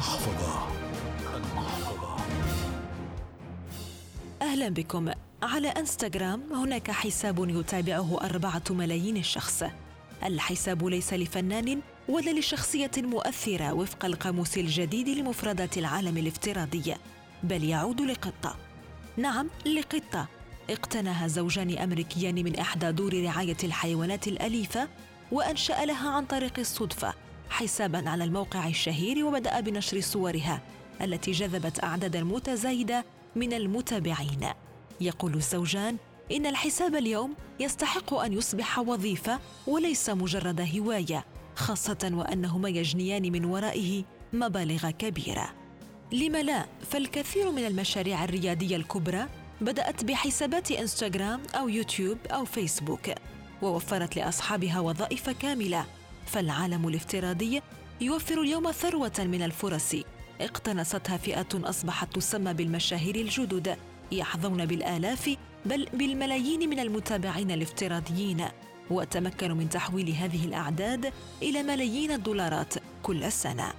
المحفظة. المحفظة أهلا بكم. على إنستغرام هناك حساب يتابعه أربعة ملايين شخص الحساب ليس لفنان ولا لشخصية مؤثرة وفق القاموس الجديد لمفردات العالم الافتراضي بل يعود لقطة. نعم لقطة. اقتناها زوجان أمريكيان من إحدى دور رعاية الحيوانات الأليفة وأنشأ لها عن طريق الصدفة. حسابا على الموقع الشهير وبدأ بنشر صورها التي جذبت أعدادا متزايدة من المتابعين. يقول الزوجان إن الحساب اليوم يستحق أن يصبح وظيفة وليس مجرد هواية خاصة وأنهما يجنيان من ورائه مبالغ كبيرة. لم لا فالكثير من المشاريع الريادية الكبرى بدأت بحسابات إنستغرام أو يوتيوب أو فيسبوك ووفرت لأصحابها وظائف كاملة فالعالم الافتراضي يوفر اليوم ثروة من الفرص. اقتنصتها فئة أصبحت تسمى بالمشاهير الجدد يحظون بالآلاف بل بالملايين من المتابعين الافتراضيين. وتمكنوا من تحويل هذه الأعداد إلى ملايين الدولارات كل سنة.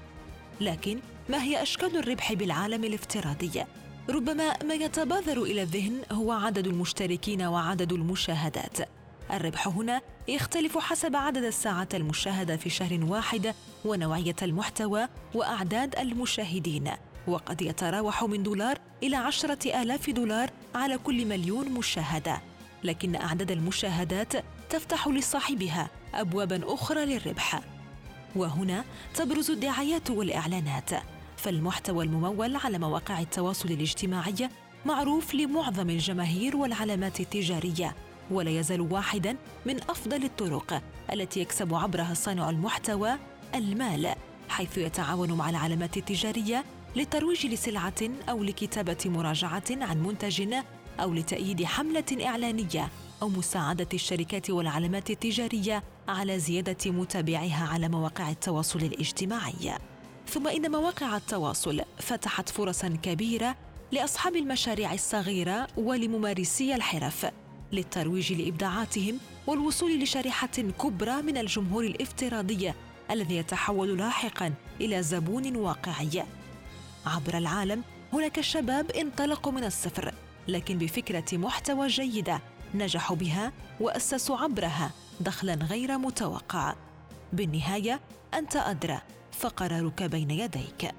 لكن ما هي أشكال الربح بالعالم الافتراضي؟ ربما ما يتبادر إلى الذهن هو عدد المشتركين وعدد المشاهدات. الربح هنا يختلف حسب عدد الساعات المشاهدة في شهر واحد ونوعية المحتوى وأعداد المشاهدين وقد يتراوح من دولار إلى عشرة آلاف دولار على كل مليون مشاهدة. لكن أعداد المشاهدات تفتح لصاحبها أبوابا أخرى للربح. وهنا تبرز الدعايات والإعلانات. فالمحتوى الممول على مواقع التواصل الاجتماعي معروف لمعظم الجماهير والعلامات التجارية. ولا يزال واحدا من أفضل الطرق التي يكسب عبرها صانع المحتوى المال حيث يتعاون مع العلامات التجارية للترويج لسلعة أو لكتابة مراجعة عن منتج أو لتأييد حملة إعلانية أو مساعدة الشركات والعلامات التجارية على زيادة متابعيها على مواقع التواصل الاجتماعي. ثم إن مواقع التواصل فتحت فرصا كبيرة لأصحاب المشاريع الصغيرة ولممارسي الحرف. للترويج لإبداعاتهم والوصول لشريحة كبرى من الجمهور الافتراضي الذي يتحول لاحقا إلى زبون واقعي. عبر العالم هناك شباب انطلقوا من الصفر لكن بفكرة محتوى جيدة نجحوا بها وأسسوا عبرها دخلا غير متوقع. بالنهاية أنت أدرى فقرارك بين يديك.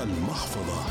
المحفظة.